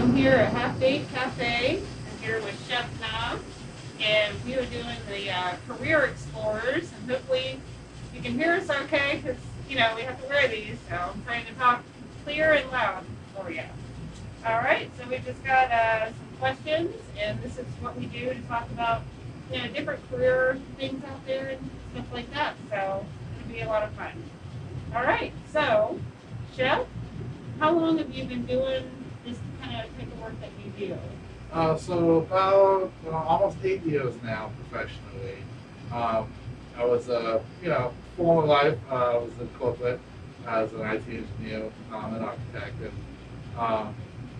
I'm here at Half Baked Cafe. I'm here with Chef Nam, and we are doing the uh, Career Explorers. And hopefully, you can hear us okay because you know we have to wear these. So I'm trying to talk clear and loud for you. All right, so we've just got uh, some questions, and this is what we do to talk about you know different career things out there and stuff like that. So it'll be a lot of fun. All right, so Chef, how long have you been doing this kind of type of work that you do? Uh, so about uh, almost eight years now professionally. Um, I was, uh, you know, former life, uh, I was in corporate as an IT engineer, um, an architect, and, um,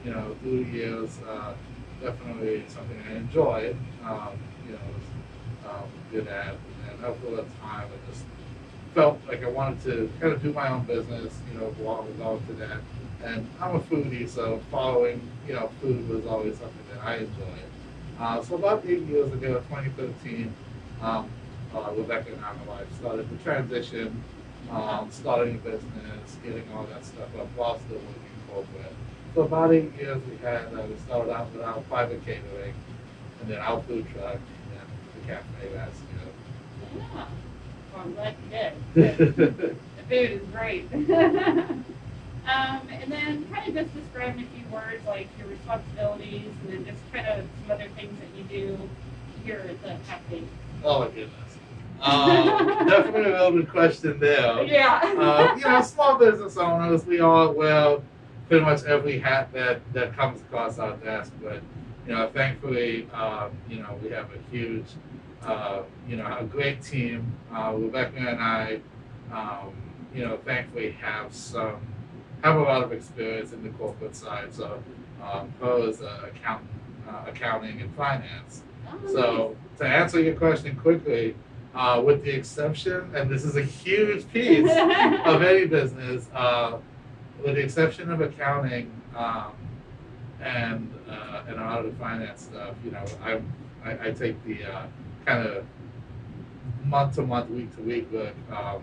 you know, through the years, uh, definitely something I enjoyed, um, you know, was um, good at, and over the time, I just felt like I wanted to kind of do my own business, you know, belong, belong to that. And I'm a foodie, so following, you know, food was always something that I enjoyed. Uh, so about eight years ago, 2013, um, uh, Rebecca and I, my wife, started the transition, um, starting a business, getting all that stuff up while still working corporate. So about eight years we had, uh, we started out with our private catering, and then our food truck, and then the cafe last year. Yeah. Well, I'm glad you did. The food is great. um, and then kind of just describe in a few words like your responsibilities and then just kind of some other things that you do here at the cafe. Oh my goodness. Um, definitely a loaded question there. Yeah. Uh, you know, small business owners, we all wear pretty much every hat that, that comes across our desk. But, you know, thankfully, um, you know, we have a huge, uh, you know, a great team. Uh, Rebecca and I, um, you know, thankfully have some, have a lot of experience in the corporate side. So, um, is uh, account, uh, accounting and finance. Oh, So to answer your question quickly, uh, with the exception, and this is a huge piece of any business, uh, with the exception of accounting um, and uh, and a lot of the finance stuff, you know, I I, I take the uh, kind of month to month, week to week look. Um,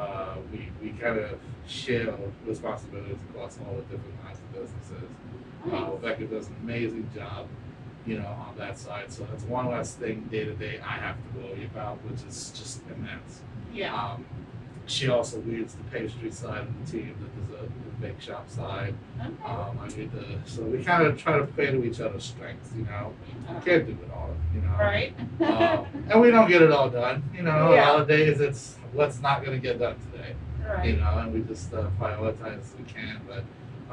uh, we we kind of share responsibilities across all the different kinds of businesses. Uh, Rebecca does an amazing job, you know, on that side. So that's one less thing day to day I have to worry about, which is just immense. yeah. Um, she also leads the pastry side of the team, that there's a bake shop side. Okay. Um, I lead the, so we kind of try to play to each other's strengths, you know. Yeah. We can't do it all, you know. Right. Um, and we don't get it all done, you know. Yeah. A lot of days it's what's not going to get done today you know, and we just uh, prioritize as we can. But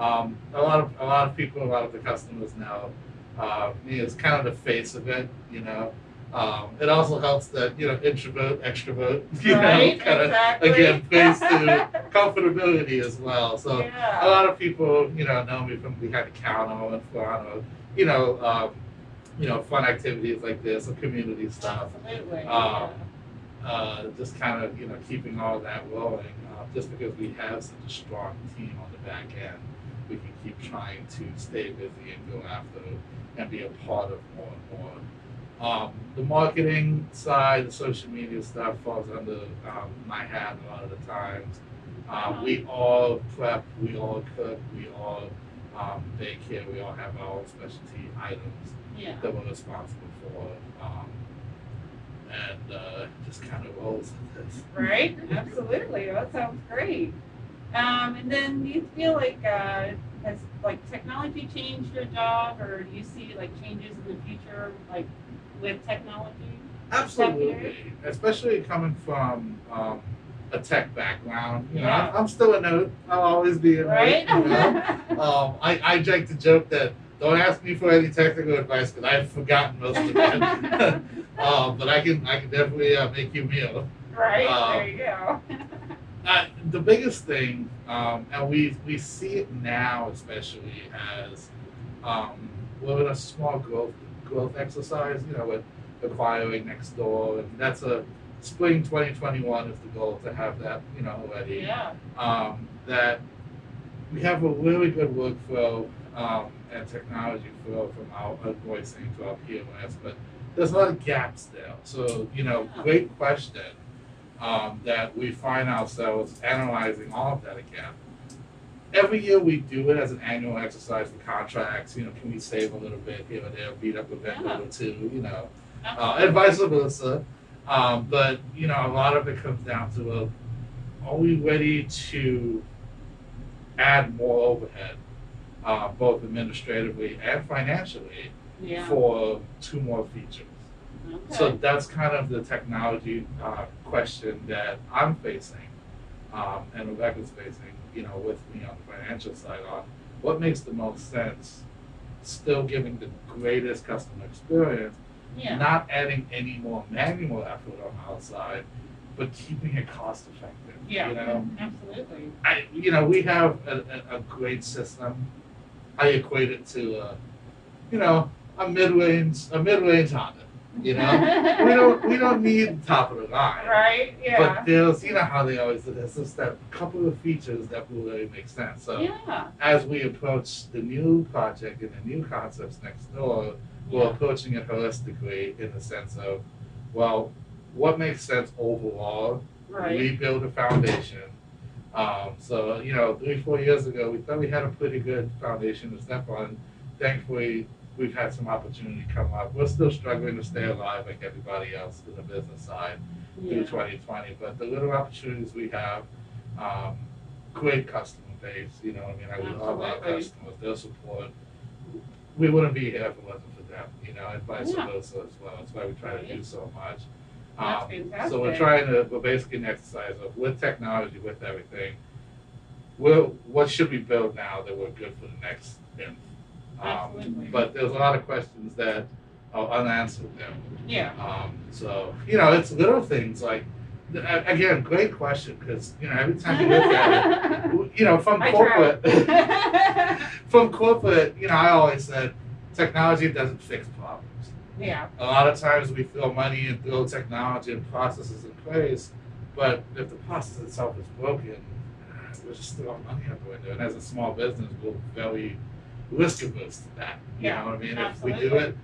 um, a lot of a lot of people, a lot of the customers know uh, me as kind of the face of it. You know, um, it also helps that you know introvert, extrovert. You Right, know, kind of exactly. again plays to comfortability as well. So Yeah. a lot of people, you know, know me from behind the counter and uh, you know. Um, you know, fun activities like this, or community stuff Absolutely. Um, uh, just kind of you know keeping all that rolling. Uh, just because we have such a strong team on the back end, we can keep trying to stay busy and go after and be a part of more and more. Um, the marketing side, the social media stuff falls under um, my hat a lot of the times. Um, we all prep, we all cook, we all um, bake here, we all have our own specialty items yeah. that we're responsible for. Um, and uh, just kind of rolls with this. Right? Absolutely. That sounds great. Um, and then do you feel like uh, has like technology changed your job, or do you see like changes in the future, like with technology? Absolutely, especially coming from um, a tech background. You know, Yeah. I'm, still a nerd. I'll always be a nerd. Right? You know? um, I, I like to joke that don't ask me for any technical advice because I've forgotten most of it. um, but I can I can definitely uh, make you a meal. right. Um, there you go. Uh, the biggest thing, um, and we we see it now, especially as um, we're in a small growth growth exercise. You know, with acquiring next door, and that's a spring 2021 is the goal to have that you know already. yeah. Um, that we have a really good workflow um, and technology flow from our invoicing to our POS, but there's a lot of gaps there. So you know, Yeah. great question um, that we find ourselves analyzing all of that again. Every year we do it as an annual exercise for contracts. You know, can we save a little bit here and there, beat up a vendor Yeah. or two, you know, uh, and vice versa. Um, but you know, a lot of it comes down to, uh, are we ready to add more overhead, uh, both administratively and financially, Yeah. for two more features? So that's kind of the technology uh, question that I'm facing, um, and Rebecca's facing, you know, with me on the financial side on what makes the most sense, still giving the greatest customer experience, Yeah. not adding any more manual effort on our side, but keeping it cost effective. Yeah. You know, Absolutely. I, you know, we have a, a, a great system. I equate it to, uh, you know, a mid-range, a mid-range Honda. You know, we don't we don't need top of the line. Right. Yeah. But there's you know how they always do. There's just that couple of features that will really make sense. So yeah. as we approach the new project and the new concepts next door, we're Yeah. approaching it holistically in the sense of, well, what makes sense overall Right. we build a foundation. Um, so, you know, three, four years ago, we thought we had a pretty good foundation to step on. Thankfully, we've had some opportunity come up. We're still struggling to stay alive like everybody else in the business side through 2020. But the little opportunities we have, um, great customer base, you know, I mean, I love our customers, their support. We wouldn't be here if it wasn't for them, you know, and vice Yeah. versa as well. That's why we try to do so much. That's Um, fantastic. So we're trying to, we're basically an exercise of with technology, with everything, well, what should we build now that we're good for the next? Um. But there's a lot of questions that are unanswered there. Yeah. Um, so, you know, it's little things like, again, great question, because, you know, every time you look at it, you know, from I corporate, from corporate, you know, I always said, technology doesn't fix problems yeah. a lot of times we throw money and throw technology and processes in place, but if the process itself is broken, we're just throwing money out the window. And as a small business, we're very risk averse to that. You Yeah, know what I mean? If we do it,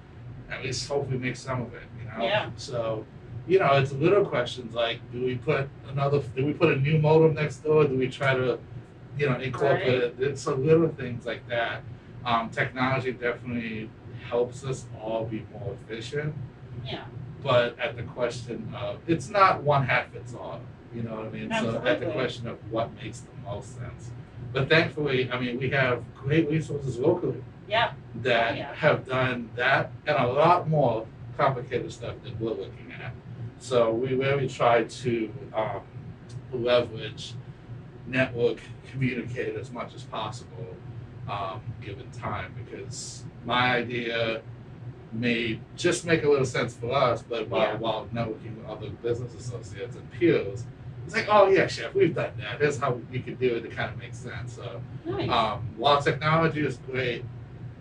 at least hope we make some of it. You know. Yeah. So, you know, it's little questions like, do we put another? Do we put a new modem next door? Do we try to, you know, incorporate it? It's so little things like that. Um, technology definitely helps us all be more efficient Yeah. but at the question of it's not one hat fits all. You know what I mean? So at the question of what makes the most sense. But thankfully, I mean, we have great resources locally Yeah. that yeah. have done that and a lot more complicated stuff than we're looking at. So we really try to um, leverage network communicate as much as possible um, given time because my idea may just make a little sense for us, but while, Yeah. while networking with other business associates and peers, it's like, oh yeah, chef, we've done that. Here's how you could do it to kind of make sense. So Nice. um, while technology is great,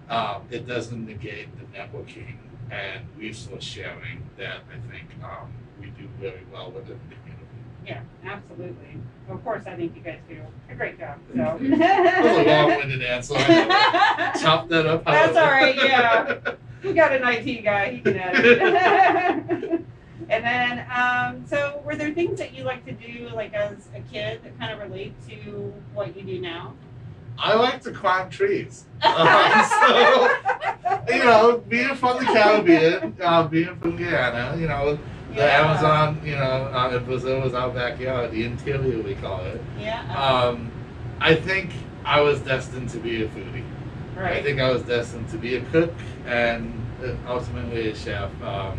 um, it doesn't negate the networking and resource sharing that I think um, we do very well within the community. yeah. Absolutely. Of course, I think you guys do a great job. So. That was a long-winded answer. I. Chop that up. That's all right, yeah. We got an IT guy, he can edit. And then, um, so were there things that you like to do, like as a kid, that kind of relate to what you do now? I like to climb trees. Uh, so, you know, being from the Caribbean, uh, being from Guyana, you know, the Yeah. Amazon, you know, uh, in Brazil is our backyard, the interior we call it. Yeah. Um, I think I was destined to be a foodie. Right. I think I was destined to be a cook and uh, ultimately a chef. Um,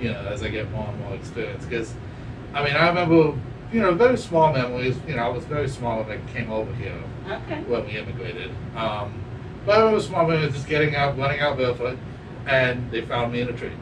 you know, as I get more and more experience, because I mean, I remember, you know, very small memories. You know, I was very small when I came over here Okay. when we immigrated. Um, but I remember small memories, just getting out, running out barefoot, and they found me in a tree.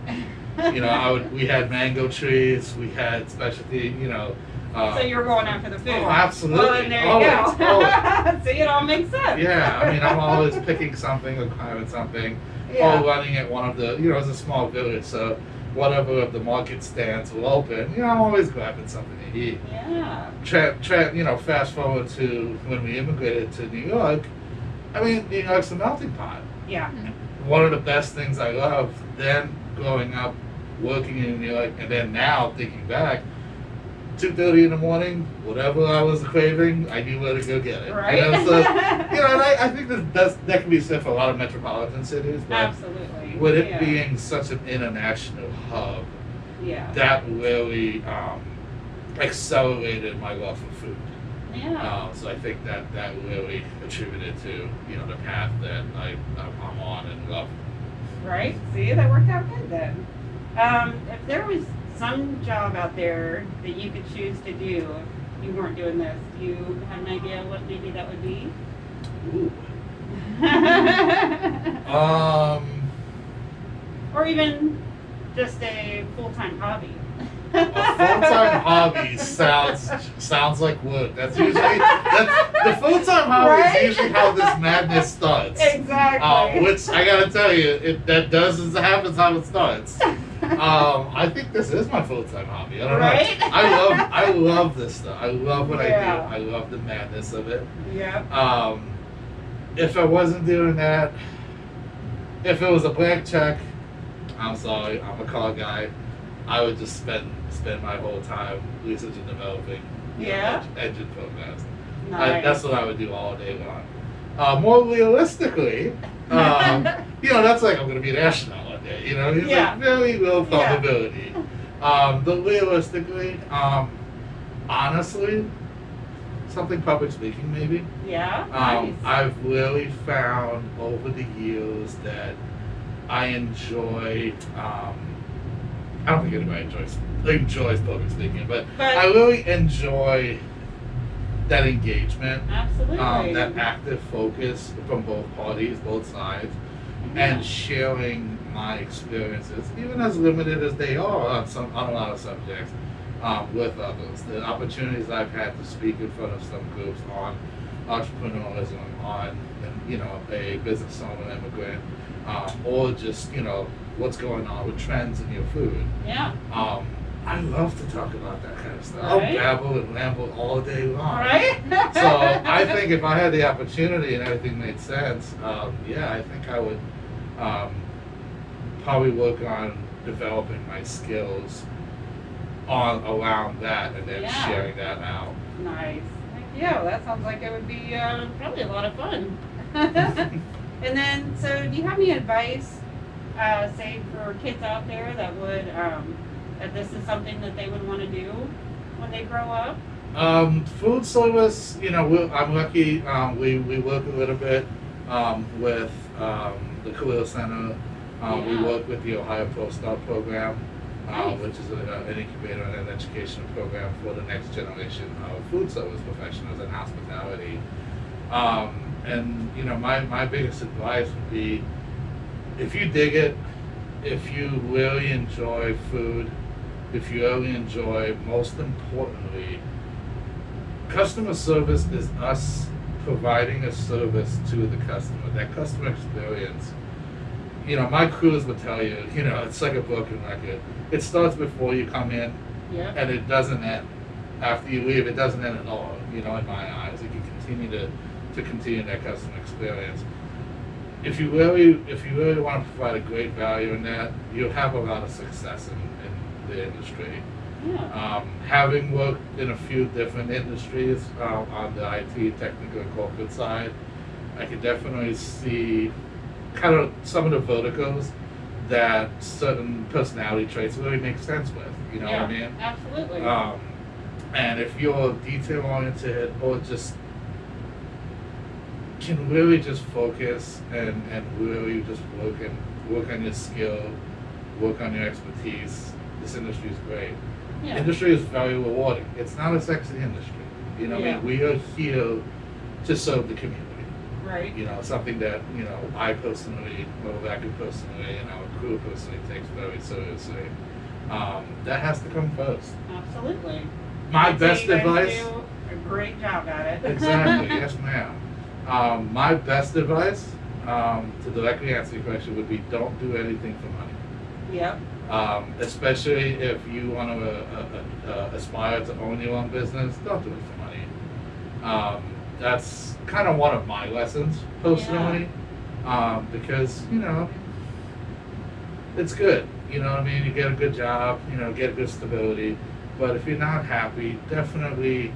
You know, I would. We had mango trees. We had specialty. You know. Uh, so you're going after the food. oh, absolutely. Well, there you Always, go. always. See, it all makes sense. Yeah, I mean, I'm always picking something or climbing something, Yeah. or running at one of the, you know, it's a small village, so whatever of the market stands will open. You know, I'm always grabbing something to eat. Yeah. Tra- tra- you know, fast forward to when we immigrated to New York. I mean, New York's a melting pot. Yeah. Mm-hmm. One of the best things I loved then growing up, working in New York, and then now thinking back, two thirty in the morning, whatever I was craving, I knew where to go get it. Right. You know, so, you know, and I, I think that that's, that can be said for a lot of metropolitan cities, but Absolutely. With it yeah. being such an international hub, yeah. that really um, accelerated my love for food. yeah. Um, so I think that that really attributed to you know the path that I I'm on and love. Right? See, that worked out good then. Um, if there was some job out there that you could choose to do if you weren't doing this, do you have an idea what maybe that would be? Ooh. Um, or even just a full-time hobby. a full-time hobby sounds sounds like wood. That's usually that's, the full-time hobby Right? is usually how this madness starts. Exactly. Um, which I gotta tell you, it that does is happens how it starts. Um, I think this is my full-time hobby. I don't Right? know. I love I love this stuff. I love what Yeah. I do. I love the madness of it. Yeah. Um, if I wasn't doing that, if it was a blank check, I'm sorry, I'm a car guy. I would just spend spend my whole time researching and developing know, Yeah. en- engine programs. I, Nice. that's what I would do all day long. Uh, more realistically, um, you know, that's like I'm going to be an astronaut one day. You know, it's Yeah. like very low Yeah. probability. Um, but realistically, um, honestly, something public speaking maybe. yeah. Um, nice. I've really found over the years that I enjoy. Um, I don't think anybody enjoys enjoys public speaking, but, But- I really enjoy that engagement, Absolutely. um, that active focus from both parties, both sides, Yeah. and sharing my experiences, even as limited as they are on some on a lot of subjects, um, with others. The opportunities I've had to speak in front of some groups on entrepreneurialism, on you know a business owner, immigrant, um, or just you know what's going on with trends in your food. Yeah. Um, I love to talk about that kind of stuff. Right. I'll babble and ramble all day long. Right. So I think if I had the opportunity and everything made sense, um, yeah, I think I would um, probably work on developing my skills on around that and then Yeah. sharing that out. Nice. Yeah, well, that sounds like it would be uh, probably a lot of fun. and then, so do you have any advice, uh, say, for kids out there that would, um, that this is something that they would want to do when they grow up? Um, food service, you know, we I'm lucky. Um, we, we work a little bit um, with um, the Career Center. Um, We work with the Ohio ProStart program, uh, Nice. which is a, an incubator and an educational program for the next generation of food service professionals and hospitality. Um, and you know, my, my biggest advice would be, if you dig it, if you really enjoy food, if you really enjoy, most importantly, customer service is us providing a service to the customer. That customer experience. You know, my crews would tell you, you know, it's like a broken record. It starts before you come in Yeah. and it doesn't end. After you leave, it doesn't end at all, you know, in my eyes. It can continue to, to continue that customer experience. If you really if you really want to provide a great value in that, you'll have a lot of success in, in the industry. Yeah. Um, having worked in a few different industries uh, on the IT, technical, and corporate side, I can definitely see kind of some of the verticals that certain personality traits really make sense with. You know yeah. what I mean? Absolutely. Um, and if you're detail oriented or just can really just focus and, and really just work and work on your skill, work on your expertise, this industry is great yeah. industry is very rewarding. It's not a sexy industry. You know, Yeah. I mean, we are here to serve the community. right. You know, something that you know I personally, Rebecca personally, and our crew personally takes very seriously. Um, that has to come first. Absolutely. My I'd best advice. Do a great job at it. Exactly. yes, ma'am. Um, my best advice um, to directly answer your question would be: don't do anything for money. Yep. Um, especially if you want to uh, uh, uh, aspire to own your own business, don't do it for money. Um, that's kind of one of my lessons personally, um, because you know it's good. You know what I mean? You get a good job, you know, get good stability, But if you're not happy, definitely,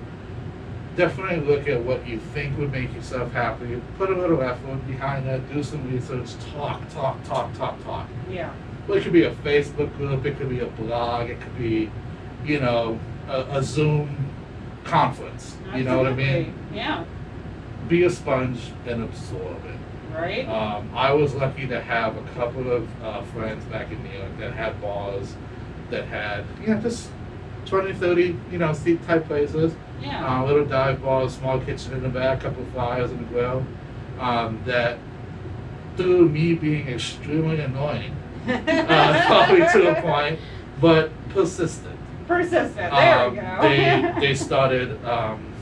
definitely look at what you think would make yourself happy. Put a little effort behind that. Do some research. Talk, talk, talk, talk, talk. Yeah. Well, it could be a Facebook group. It could be a blog. It could be, you know, a, a Zoom conference. You know what I mean? Yeah. Be a sponge and absorb it. Right. Um, I was lucky to have a couple of uh, friends back in New York that had bars that had, you know, just 20, 30, you know, seat type places. yeah. Uh, little dive bars, small kitchen in the back, couple of fires in the grill. Um, that through me being extremely annoying, uh, probably to a point, but persistent. Persistent. There um, we go. They, they started, um,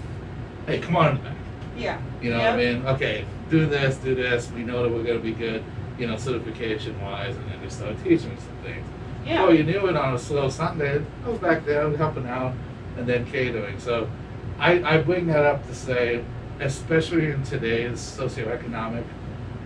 hey, come on in the back. yeah. You know what I mean? Okay, do this, do this. We know that we're going to be good, you know, certification wise. And then they started teaching me some things. Yeah. Oh, you knew it on a slow Sunday. I was back there helping out and then catering. So I, I bring that up to say, especially in today's socioeconomic,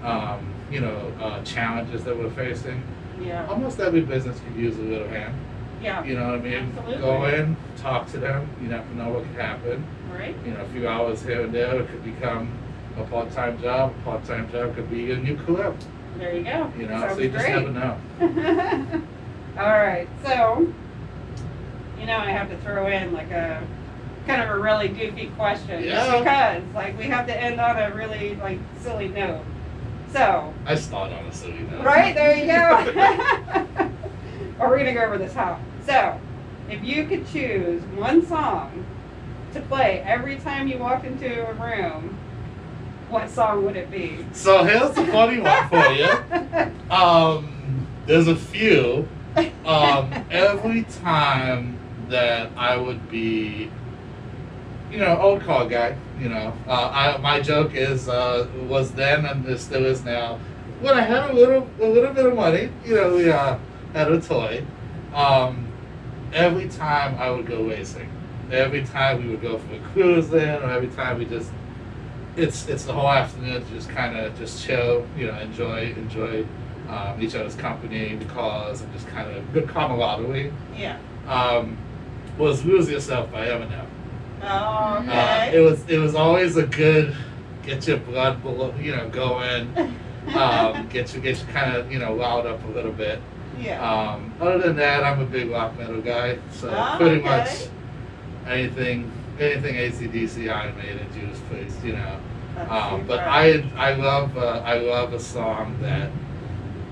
um, you know, uh, challenges that we're facing, yeah. almost every business could use a little hand. Yeah. You know what I mean? Absolutely. Go in, talk to them. You never know what could happen Right. you know, a few hours here and there, it could become a part-time job. A part-time job could be a new career. There you go. You know, Sounds so you just great. never know. All right, so you know I have to throw in like a kind of a really goofy question, just Yeah. because like we have to end on a really like silly note. So I start on a silly note. right there you go. or we're gonna go over this top. So if you could choose one song to play every time you walked into a room, what song would it be? So here's the funny one for you. Um, there's a few. Um, every time that I would be, you know, old car guy. You know, uh, I, my joke is uh, was then and it still is now. When I had a little a little bit of money, you know, we uh, had a toy. Um, every time I would go racing, every time we would go for a cruise then, or every time we just it's it's the whole afternoon to just kind of just chill, you know, enjoy enjoy um, each other's company, the cause, and just kind of good camaraderie. yeah. Um, was "Lose Yourself" by Eminem. Oh, Uh, okay. it was it was always a good get your blood below, you know going, um, get you get you kind of you know riled up a little bit. yeah. Um, other than that, I'm a big rock metal guy, so Oh, pretty okay. much anything anything AC/DC, Iron Maiden, Judas Priest, you know. That's Um, but. I I love uh, I love a song that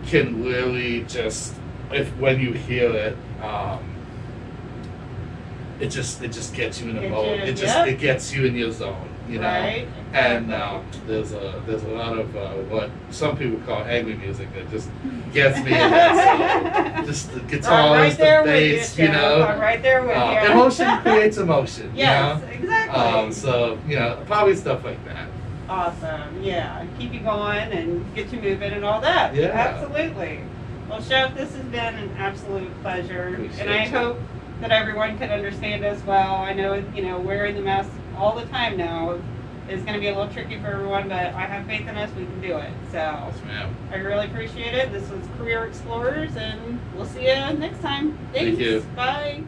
can really just if when you hear it, um, it just it just gets you in a Gets mode. It just yep. it gets you in your zone, you know. Right. And um, there's a there's a lot of uh, what some people call angry music that just gets me in that zone. Just the guitars, right the with you, bass, you, know. I'm right there with Uh, you. emotion creates emotion. Yes, You know? exactly. Um, so you know, probably stuff like that. Awesome. Yeah, keep you going and get you moving and all that. Yeah. Absolutely. Well, Chef, this has been an absolute pleasure, Appreciate and I you. hope that everyone can understand as well. I know, you know, wearing the mask all the time now is going to be a little tricky for everyone, but I have faith in us. We can do it. So Yes. I really appreciate it. This was Career Explorers, and we'll see you next time. Thank Thanks. you. Bye.